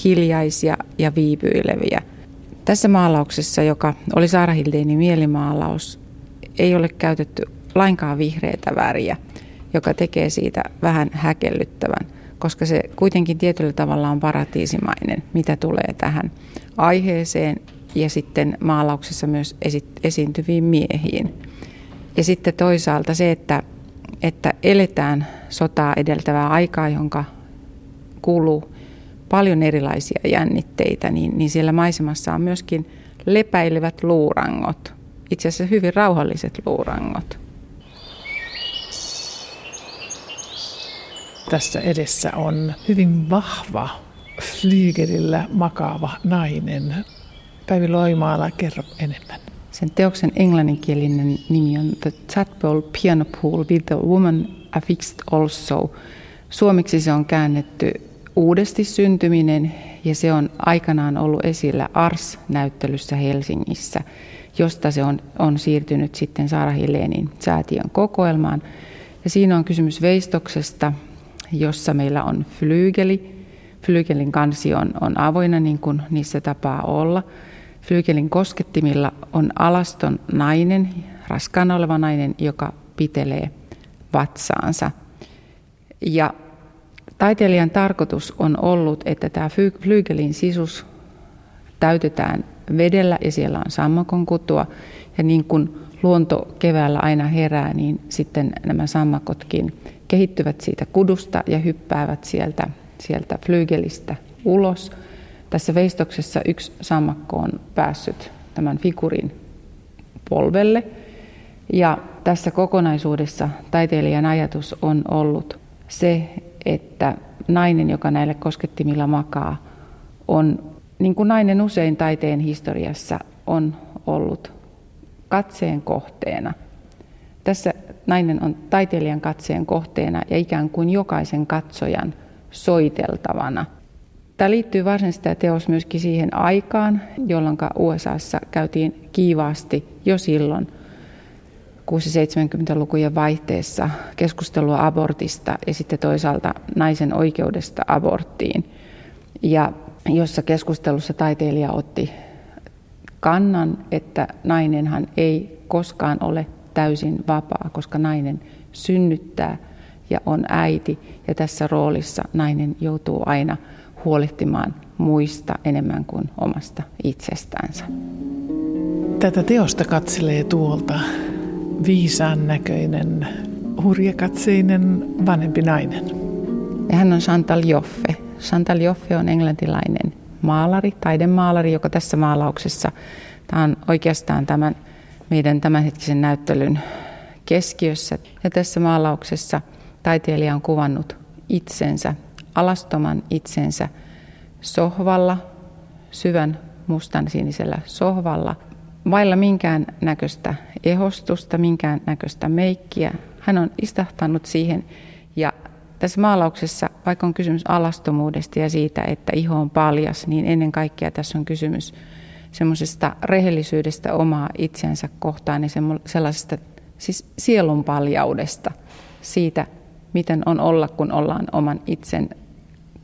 hiljaisia ja viipyileviä. Tässä maalauksessa, joka oli Saara Hildeinin mielimaalaus, ei ole käytetty lainkaan vihreätä väriä, joka tekee siitä vähän häkellyttävän koska se kuitenkin tietyllä tavalla on paratiisimainen, mitä tulee tähän aiheeseen ja sitten maalauksessa myös esi- esiintyviin miehiin. Ja sitten toisaalta se, että, että eletään sotaa edeltävää aikaa, jonka kuuluu paljon erilaisia jännitteitä, niin, niin siellä maisemassa on myöskin lepäilevät luurangot, itse asiassa hyvin rauhalliset luurangot. Tässä edessä on hyvin vahva flyygelillä makaava nainen. Päivi Loimaala, kerro enemmän. Sen teoksen englanninkielinen nimi on The Tadpole Piano Pool with the Woman Affixed Also. Suomeksi se on käännetty uudesti syntyminen ja se on aikanaan ollut esillä Ars-näyttelyssä Helsingissä, josta se on, on siirtynyt sitten Saara Hillenin säätiön kokoelmaan. Ja siinä on kysymys veistoksesta, jossa meillä on flygeli. Flygelin kansi on, on avoinna niin kuin niissä tapaa olla. Flygelin koskettimilla on alaston nainen, raskaana oleva nainen, joka pitelee vatsaansa. Ja taiteilijan tarkoitus on ollut, että tämä flygelin sisus täytetään vedellä ja siellä on sammakon kutua. Ja niin kuin luonto keväällä aina herää, niin sitten nämä sammakotkin kehittyvät siitä kudusta ja hyppäävät sieltä, sieltä flygelistä ulos. Tässä veistoksessa yksi sammakko on päässyt tämän figurin polvelle. Ja tässä kokonaisuudessa taiteilijan ajatus on ollut se, että nainen, joka näille koskettimilla makaa, on, niin kuin nainen usein taiteen historiassa on ollut katseen kohteena. Tässä nainen on taiteilijan katseen kohteena ja ikään kuin jokaisen katsojan soiteltavana. Tämä liittyy varsinaisesti tämä teos myöskin siihen aikaan, jolloin USAssa käytiin kiivaasti jo silloin 670-lukujen vaihteessa keskustelua abortista ja sitten toisaalta naisen oikeudesta aborttiin. Ja jossa keskustelussa taiteilija otti kannan, että nainenhan ei koskaan ole täysin vapaa, koska nainen synnyttää ja on äiti. Ja tässä roolissa nainen joutuu aina huolehtimaan muista enemmän kuin omasta itsestänsä. Tätä teosta katselee tuolta viisaan näköinen, hurjakatseinen vanhempi nainen. Ja hän on Chantal Joffe. Chantal Joffe on englantilainen maalari, taidemaalari, joka tässä maalauksessa, tämä on oikeastaan tämän meidän tämänhetkisen näyttelyn keskiössä. Ja tässä maalauksessa taiteilija on kuvannut itsensä, alastoman itsensä sohvalla, syvän mustan sinisellä sohvalla, vailla minkään näköistä ehostusta, minkään näköistä meikkiä. Hän on istahtanut siihen ja tässä maalauksessa, vaikka on kysymys alastomuudesta ja siitä, että iho on paljas, niin ennen kaikkea tässä on kysymys semmoisesta rehellisyydestä omaa itseänsä kohtaan ja sellaisesta siis sielunpaljaudesta siitä, miten on olla, kun ollaan oman itsen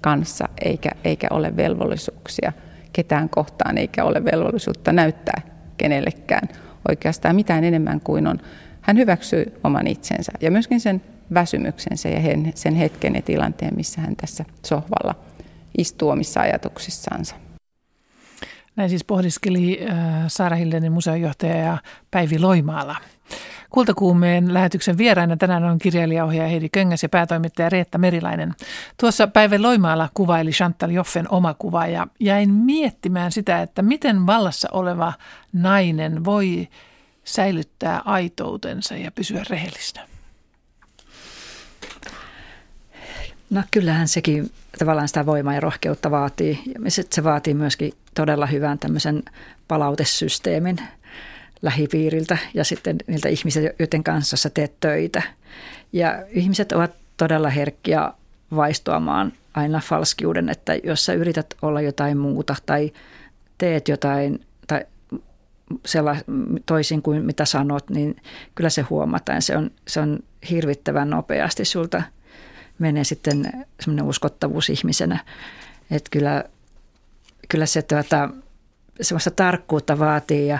kanssa, eikä, eikä ole velvollisuuksia ketään kohtaan, eikä ole velvollisuutta näyttää kenellekään oikeastaan mitään enemmän kuin on. Hän hyväksyy oman itsensä ja myöskin sen väsymyksensä ja sen hetken ja tilanteen, missä hän tässä sohvalla istuu omissa ajatukissansa. Näin siis pohdiskeli äh, Saara Hillenin museojohtaja Päivi Loimaala. Kultakuumeen lähetyksen vieraina tänään on kirjailijaohjaaja Heidi Köngäs ja päätoimittaja Reetta Merilainen. Tuossa Päivi Loimaala kuvaili Chantal Joffen oma kuva ja jäin miettimään sitä, että miten vallassa oleva nainen voi säilyttää aitoutensa ja pysyä rehellisenä. No kyllähän sekin tavallaan sitä voimaa ja rohkeutta vaatii. Ja se vaatii myöskin todella hyvän tämmöisen palautesysteemin lähipiiriltä ja sitten niiltä ihmisiltä, joiden kanssa sä teet töitä. Ja ihmiset ovat todella herkkiä vaistoamaan aina falskiuden, että jos sä yrität olla jotain muuta tai teet jotain tai toisin kuin mitä sanot, niin kyllä se huomataan. Se on, se on hirvittävän nopeasti sulta – menee sitten semmoinen uskottavuus ihmisenä. Että kyllä, kyllä se tuota, semmoista tarkkuutta vaatii ja,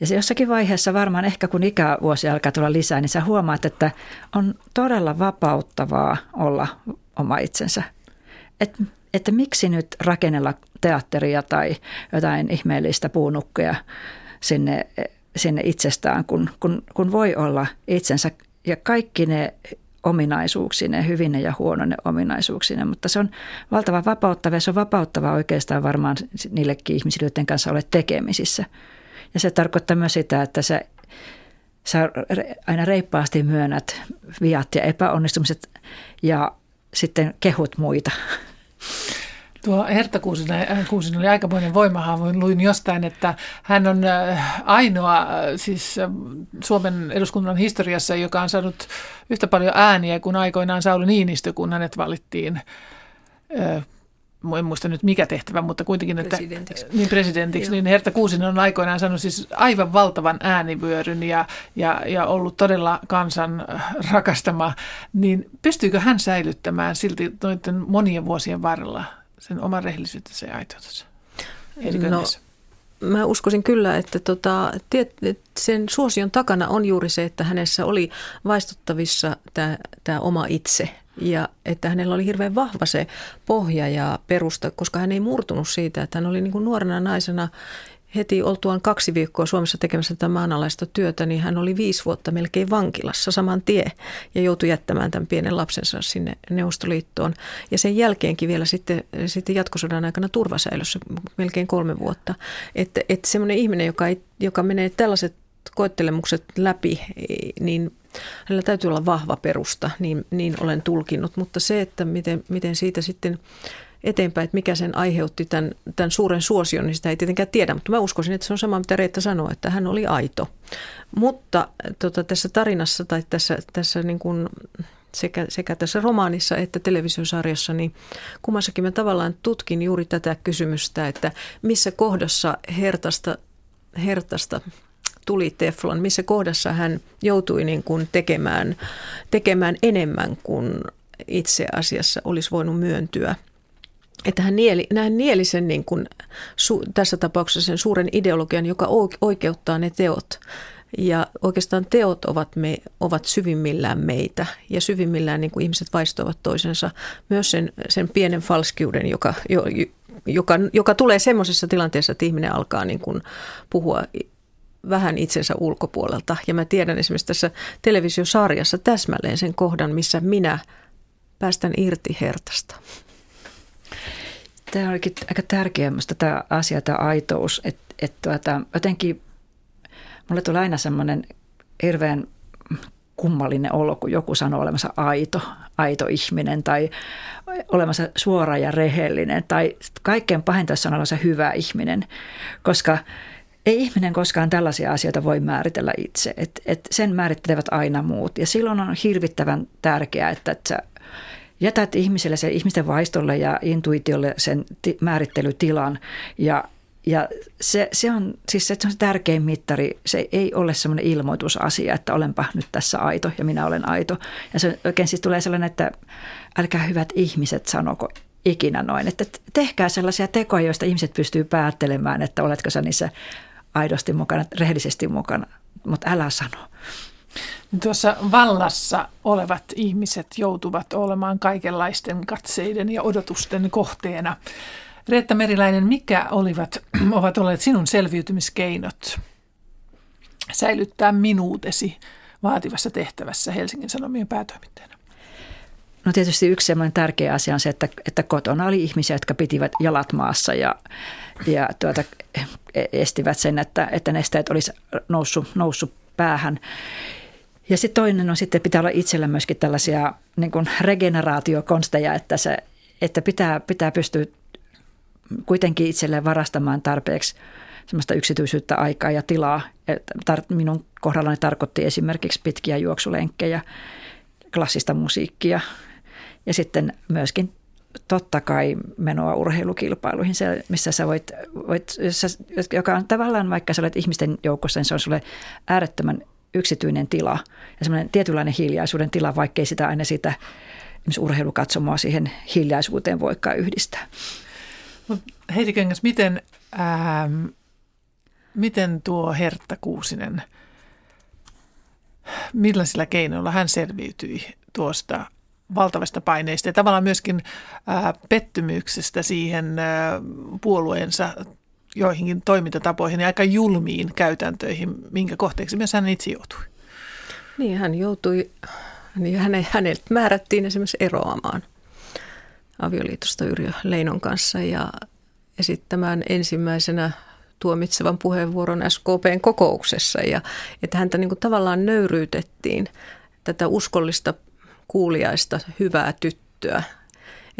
ja se jossakin vaiheessa varmaan ehkä kun ikävuosi alkaa tulla lisää, niin sä huomaat, että on todella vapauttavaa olla oma itsensä. Et, että miksi nyt rakennella teatteria tai jotain ihmeellistä puunukkeja sinne, sinne itsestään, kun, kun, kun voi olla itsensä ja kaikki ne ominaisuuksineen, hyvine ja huonone ominaisuuksineen, mutta se on valtava vapauttava ja se on vapauttava oikeastaan varmaan niillekin ihmisille, joiden kanssa olet tekemisissä. Ja se tarkoittaa myös sitä, että sä, sä aina reippaasti myönnät viat ja epäonnistumiset ja sitten kehut muita. Tuo Hertta Kuusinen, äh, Kuusinen oli aikamoinen voimahaavo. Luin jostain, että hän on äh, ainoa äh, siis Suomen eduskunnan historiassa, joka on saanut yhtä paljon ääniä kuin aikoinaan Sauli Niinistö, kun hänet valittiin en muista nyt mikä tehtävä, mutta kuitenkin, että presidentiksi. niin presidentiksi, niin Herta Kuusinen on aikoinaan saanut siis aivan valtavan äänivyöryn ja, ja, ja ollut todella kansan rakastama, niin pystyykö hän säilyttämään silti noiden monien vuosien varrella sen oman rehellisyytensä ja aitoutensa? No, mä uskoisin kyllä, että tota, sen suosion takana on juuri se, että hänessä oli vaistuttavissa tämä oma itse. Ja että hänellä oli hirveän vahva se pohja ja perusta, koska hän ei murtunut siitä, että hän oli niin kuin nuorena naisena heti oltuaan kaksi viikkoa Suomessa tekemässä tätä maanalaista työtä, niin hän oli viisi vuotta melkein vankilassa saman tie ja joutui jättämään tämän pienen lapsensa sinne Neuvostoliittoon. Ja sen jälkeenkin vielä sitten, sitten jatkosodan aikana turvasäilössä melkein kolme vuotta. Että, että semmoinen ihminen, joka, ei, joka menee tällaiset koettelemukset läpi, niin hänellä täytyy olla vahva perusta, niin, niin olen tulkinnut. Mutta se, että miten, miten siitä sitten eteenpäin, että mikä sen aiheutti tämän, tämän suuren suosion, niin sitä ei tietenkään tiedä. Mutta mä uskoisin, että se on sama, mitä Reetta sanoi, että hän oli aito. Mutta tota, tässä tarinassa tai tässä, tässä niin kuin sekä, sekä tässä romaanissa että televisiosarjassa, niin kummassakin mä tavallaan tutkin juuri tätä kysymystä, että missä kohdassa Hertasta, Hertasta tuli Teflon, missä kohdassa hän joutui niin kuin tekemään, tekemään enemmän kuin itse asiassa olisi voinut myöntyä – että hän nieli, hän nieli sen niin kuin, su, tässä tapauksessa sen suuren ideologian, joka oikeuttaa ne teot. Ja oikeastaan teot ovat, me, ovat syvimmillään meitä ja syvimmillään niin kuin ihmiset vaistoavat toisensa. Myös sen, sen pienen falskiuden, joka, joka, joka tulee semmoisessa tilanteessa, että ihminen alkaa niin kuin puhua vähän itsensä ulkopuolelta. Ja mä tiedän esimerkiksi tässä televisiosarjassa täsmälleen sen kohdan, missä minä päästän irti hertasta. Tämä olikin aika tärkeä minusta tämä asia, tämä aitous, että, että tuota, jotenkin mulle tulee aina semmoinen hirveän kummallinen olo, kun joku sanoo olemassa aito, aito ihminen tai olemassa suora ja rehellinen tai kaikkein pahinta, on olemassa hyvä ihminen, koska ei ihminen koskaan tällaisia asioita voi määritellä itse. Et, et sen määrittelevät aina muut ja silloin on hirvittävän tärkeää, että, että sä jätät ihmiselle, se ihmisten vaistolle ja intuitiolle sen t- määrittelytilan ja ja se, se, on, siis se on se tärkein mittari. Se ei ole semmoinen ilmoitusasia, että olenpa nyt tässä aito ja minä olen aito. Ja se oikein siis tulee sellainen, että älkää hyvät ihmiset sanoko ikinä noin. Että tehkää sellaisia tekoja, joista ihmiset pystyy päättelemään, että oletko sä niissä aidosti mukana, rehellisesti mukana, mutta älä sano. Tuossa vallassa olevat ihmiset joutuvat olemaan kaikenlaisten katseiden ja odotusten kohteena. Reetta Meriläinen, mikä olivat, ovat olleet sinun selviytymiskeinot säilyttää minuutesi vaativassa tehtävässä Helsingin Sanomien päätoimittajana? No tietysti yksi sellainen tärkeä asia on se, että, että kotona oli ihmisiä, jotka pitivät jalat maassa ja, ja tuota, estivät sen, että, että nesteet olisi noussut, noussut päähän. Ja sitten toinen on sitten, pitää olla itsellä myöskin tällaisia niin kuin regeneraatiokonsteja, että, se, että pitää, pitää pystyä kuitenkin itselleen varastamaan tarpeeksi semmoista yksityisyyttä, aikaa ja tilaa. Minun kohdallani tarkoitti esimerkiksi pitkiä juoksulenkkejä, klassista musiikkia ja sitten myöskin totta kai menoa urheilukilpailuihin, se, missä sä voit, voit joka on tavallaan, vaikka sä olet ihmisten joukossa, niin se on sulle äärettömän yksityinen tila ja semmoinen tietynlainen hiljaisuuden tila, vaikkei sitä aina sitä urheilukatsomoa siihen hiljaisuuteen voikaan yhdistää. Heidi Kengäs, miten, ähm, miten tuo Hertta Kuusinen, millaisilla keinoilla hän selviytyi tuosta valtavasta paineista ja tavallaan myöskin äh, pettymyksestä siihen äh, puolueensa joihinkin toimintatapoihin ja aika julmiin käytäntöihin, minkä kohteeksi myös hän itse joutui. Niin, hän joutui, niin häne, häneltä määrättiin esimerkiksi eroamaan avioliitosta Yrjö Leinon kanssa ja esittämään ensimmäisenä tuomitsevan puheenvuoron SKPn kokouksessa ja että häntä niin kuin tavallaan nöyryytettiin tätä uskollista kuuliaista hyvää tyttöä.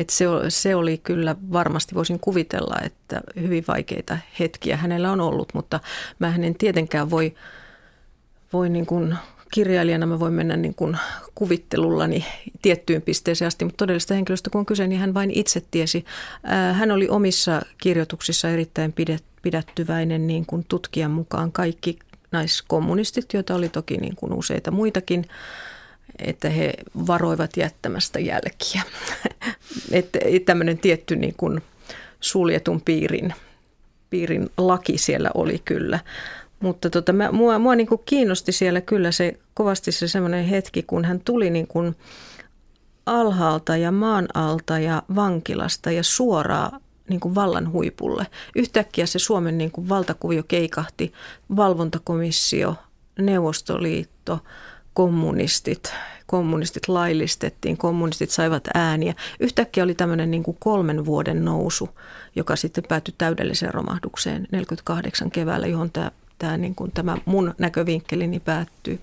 Että se, se oli kyllä varmasti, voisin kuvitella, että hyvin vaikeita hetkiä hänellä on ollut, mutta mä en tietenkään voi, voi niin kuin kirjailijana mä voin mennä niin kuin kuvittelullani tiettyyn pisteeseen asti, mutta todellista henkilöstä kun on kyse, niin hän vain itse tiesi. Hän oli omissa kirjoituksissa erittäin pidättyväinen niin kuin tutkijan mukaan kaikki naiskommunistit, joita oli toki niin kuin useita muitakin, että he varoivat jättämästä jälkiä. että tämmöinen tietty niin kuin suljetun piirin, piirin laki siellä oli kyllä. Mutta tota, mä, mua, mua niin kuin kiinnosti siellä kyllä se kovasti se semmoinen hetki, kun hän tuli niin kuin alhaalta ja maan alta ja vankilasta ja suoraan niin kuin vallan huipulle. Yhtäkkiä se Suomen niin kuin valtakuvio keikahti, valvontakomissio, Neuvostoliitto, kommunistit, kommunistit laillistettiin, kommunistit saivat ääniä. Yhtäkkiä oli tämmöinen niin kuin kolmen vuoden nousu, joka sitten päätyi täydelliseen romahdukseen 48 keväällä, johon tämä tämä, niin kuin tämä mun näkövinkkelini päättyy.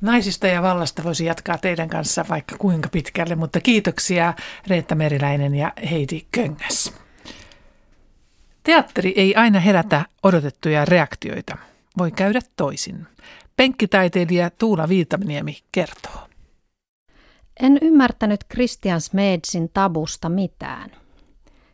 Naisista ja vallasta voisi jatkaa teidän kanssa vaikka kuinka pitkälle, mutta kiitoksia Reetta Meriläinen ja Heidi Köngäs. Teatteri ei aina herätä odotettuja reaktioita. Voi käydä toisin. Penkkitaiteilija Tuula Viitaminiemi kertoo. En ymmärtänyt Christian Smedsin tabusta mitään.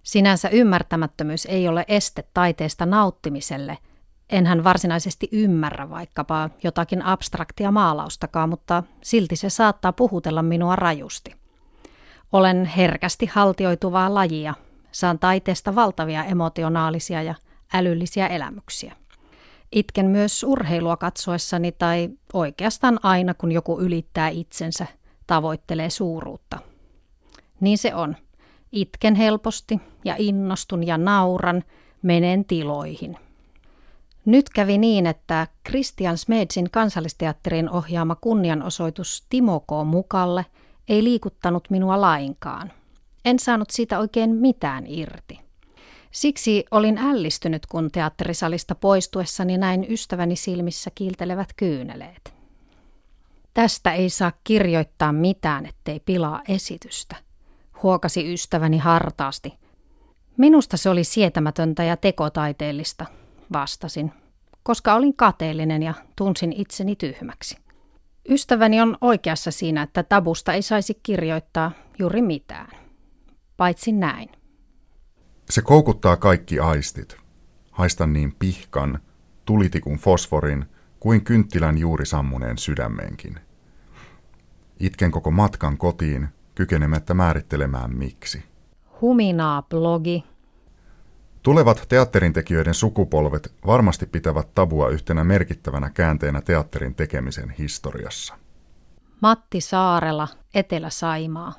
Sinänsä ymmärtämättömyys ei ole este taiteesta nauttimiselle – Enhän varsinaisesti ymmärrä vaikkapa jotakin abstraktia maalaustakaan, mutta silti se saattaa puhutella minua rajusti. Olen herkästi haltioituvaa lajia. Saan taiteesta valtavia emotionaalisia ja älyllisiä elämyksiä. Itken myös urheilua katsoessani tai oikeastaan aina, kun joku ylittää itsensä, tavoittelee suuruutta. Niin se on. Itken helposti ja innostun ja nauran, menen tiloihin – nyt kävi niin, että Christian Smedsin kansallisteatterin ohjaama kunnianosoitus Timo K. mukalle ei liikuttanut minua lainkaan. En saanut siitä oikein mitään irti. Siksi olin ällistynyt, kun teatterisalista poistuessani näin ystäväni silmissä kiiltelevät kyyneleet. Tästä ei saa kirjoittaa mitään, ettei pilaa esitystä, huokasi ystäväni hartaasti. Minusta se oli sietämätöntä ja tekotaiteellista, vastasin, koska olin kateellinen ja tunsin itseni tyhmäksi. Ystäväni on oikeassa siinä, että tabusta ei saisi kirjoittaa juuri mitään. Paitsi näin. Se koukuttaa kaikki aistit. haistan niin pihkan, tulitikun fosforin kuin kynttilän juuri sammuneen sydämenkin. Itken koko matkan kotiin, kykenemättä määrittelemään miksi. Huminaa blogi. Tulevat teatterintekijöiden sukupolvet varmasti pitävät tabua yhtenä merkittävänä käänteenä teatterin tekemisen historiassa. Matti Saarela, Etelä-Saimaa.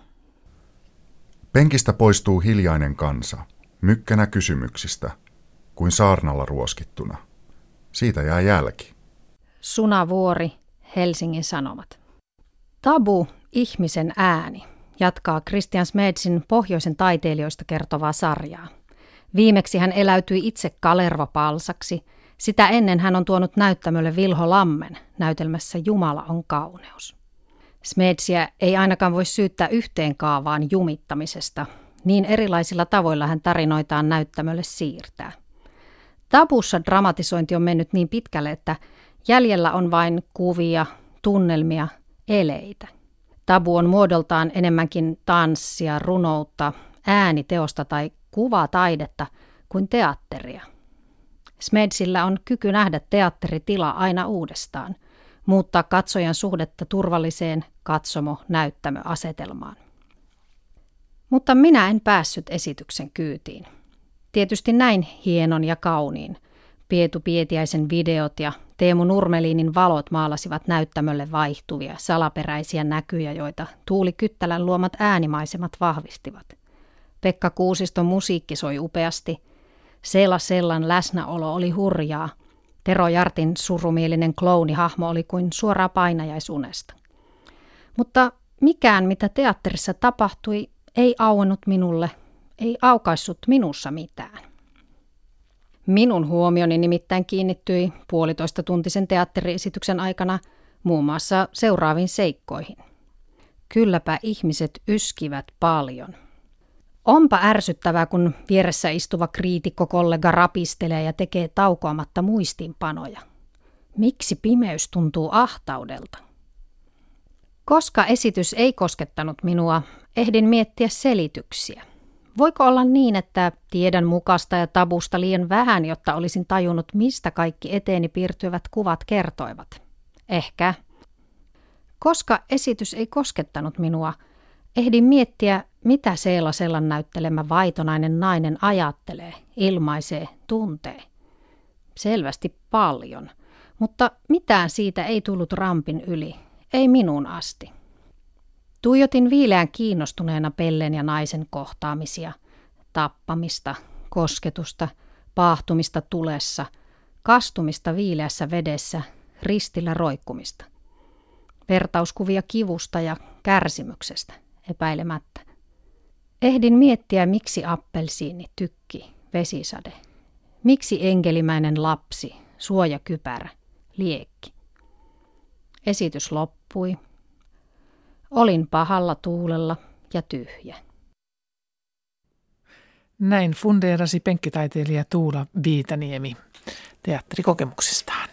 Penkistä poistuu hiljainen kansa, mykkänä kysymyksistä, kuin saarnalla ruoskittuna. Siitä jää jälki. Suna Vuori, Helsingin Sanomat. Tabu, ihmisen ääni, jatkaa Christian Smedsin pohjoisen taiteilijoista kertovaa sarjaa. Viimeksi hän eläytyi itse Kalerva Palsaksi. Sitä ennen hän on tuonut näyttämölle Vilho Lammen näytelmässä Jumala on kauneus. Smedsiä ei ainakaan voi syyttää yhteen kaavaan jumittamisesta. Niin erilaisilla tavoilla hän tarinoitaan näyttämölle siirtää. Tabussa dramatisointi on mennyt niin pitkälle, että jäljellä on vain kuvia, tunnelmia, eleitä. Tabu on muodoltaan enemmänkin tanssia, runoutta, ääniteosta tai kuvataidetta kuin teatteria. Smedsillä on kyky nähdä teatteritila aina uudestaan, muuttaa katsojan suhdetta turvalliseen katsomo-näyttämöasetelmaan. Mutta minä en päässyt esityksen kyytiin. Tietysti näin hienon ja kauniin. Pietu Pietiäisen videot ja Teemu Nurmeliinin valot maalasivat näyttämölle vaihtuvia, salaperäisiä näkyjä, joita Tuuli Kyttälän luomat äänimaisemat vahvistivat. Pekka Kuusiston musiikki soi upeasti. Sela Sellan läsnäolo oli hurjaa. Tero Jartin surumielinen klounihahmo oli kuin suoraa painajaisunesta. Mutta mikään, mitä teatterissa tapahtui, ei auennut minulle, ei aukaissut minussa mitään. Minun huomioni nimittäin kiinnittyi puolitoista tuntisen teatteriesityksen aikana muun muassa seuraaviin seikkoihin. Kylläpä ihmiset yskivät paljon. Onpa ärsyttävää, kun vieressä istuva kriitikko-kollega rapistelee ja tekee taukoamatta muistiinpanoja. Miksi pimeys tuntuu ahtaudelta? Koska esitys ei koskettanut minua, ehdin miettiä selityksiä. Voiko olla niin, että tiedän mukasta ja tabusta liian vähän, jotta olisin tajunnut, mistä kaikki eteeni piirtyvät kuvat kertoivat? Ehkä. Koska esitys ei koskettanut minua, ehdin miettiä, mitä Seela Sellan näyttelemä vaitonainen nainen ajattelee, ilmaisee, tuntee. Selvästi paljon, mutta mitään siitä ei tullut rampin yli, ei minun asti. Tuijotin viileän kiinnostuneena Pellen ja naisen kohtaamisia, tappamista, kosketusta, paahtumista tulessa, kastumista viileässä vedessä, ristillä roikkumista. Vertauskuvia kivusta ja kärsimyksestä, epäilemättä. Ehdin miettiä, miksi appelsiini, tykki, vesisade. Miksi enkelimäinen lapsi, suojakypärä, liekki. Esitys loppui, Olin pahalla tuulella ja tyhjä. Näin fundeerasi penkkitaiteilija Tuula Viitaniemi teatterikokemuksestaan.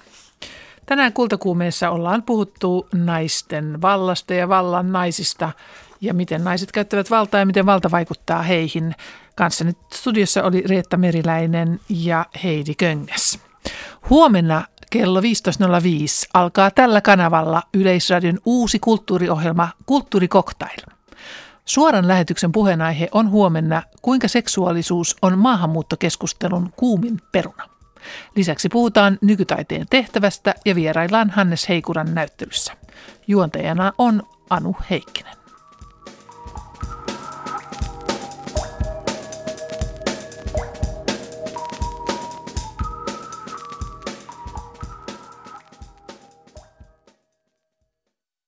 Tänään kultakuumeessa ollaan puhuttu naisten vallasta ja vallan naisista ja miten naiset käyttävät valtaa ja miten valta vaikuttaa heihin. Kanssani studiossa oli Reetta Meriläinen ja Heidi Köngäs. Huomenna kello 15.05 alkaa tällä kanavalla Yleisradion uusi kulttuuriohjelma Kulttuurikoktail. Suoran lähetyksen puheenaihe on huomenna, kuinka seksuaalisuus on maahanmuuttokeskustelun kuumin peruna. Lisäksi puhutaan nykytaiteen tehtävästä ja vieraillaan Hannes Heikuran näyttelyssä. Juontajana on Anu Heikkinen.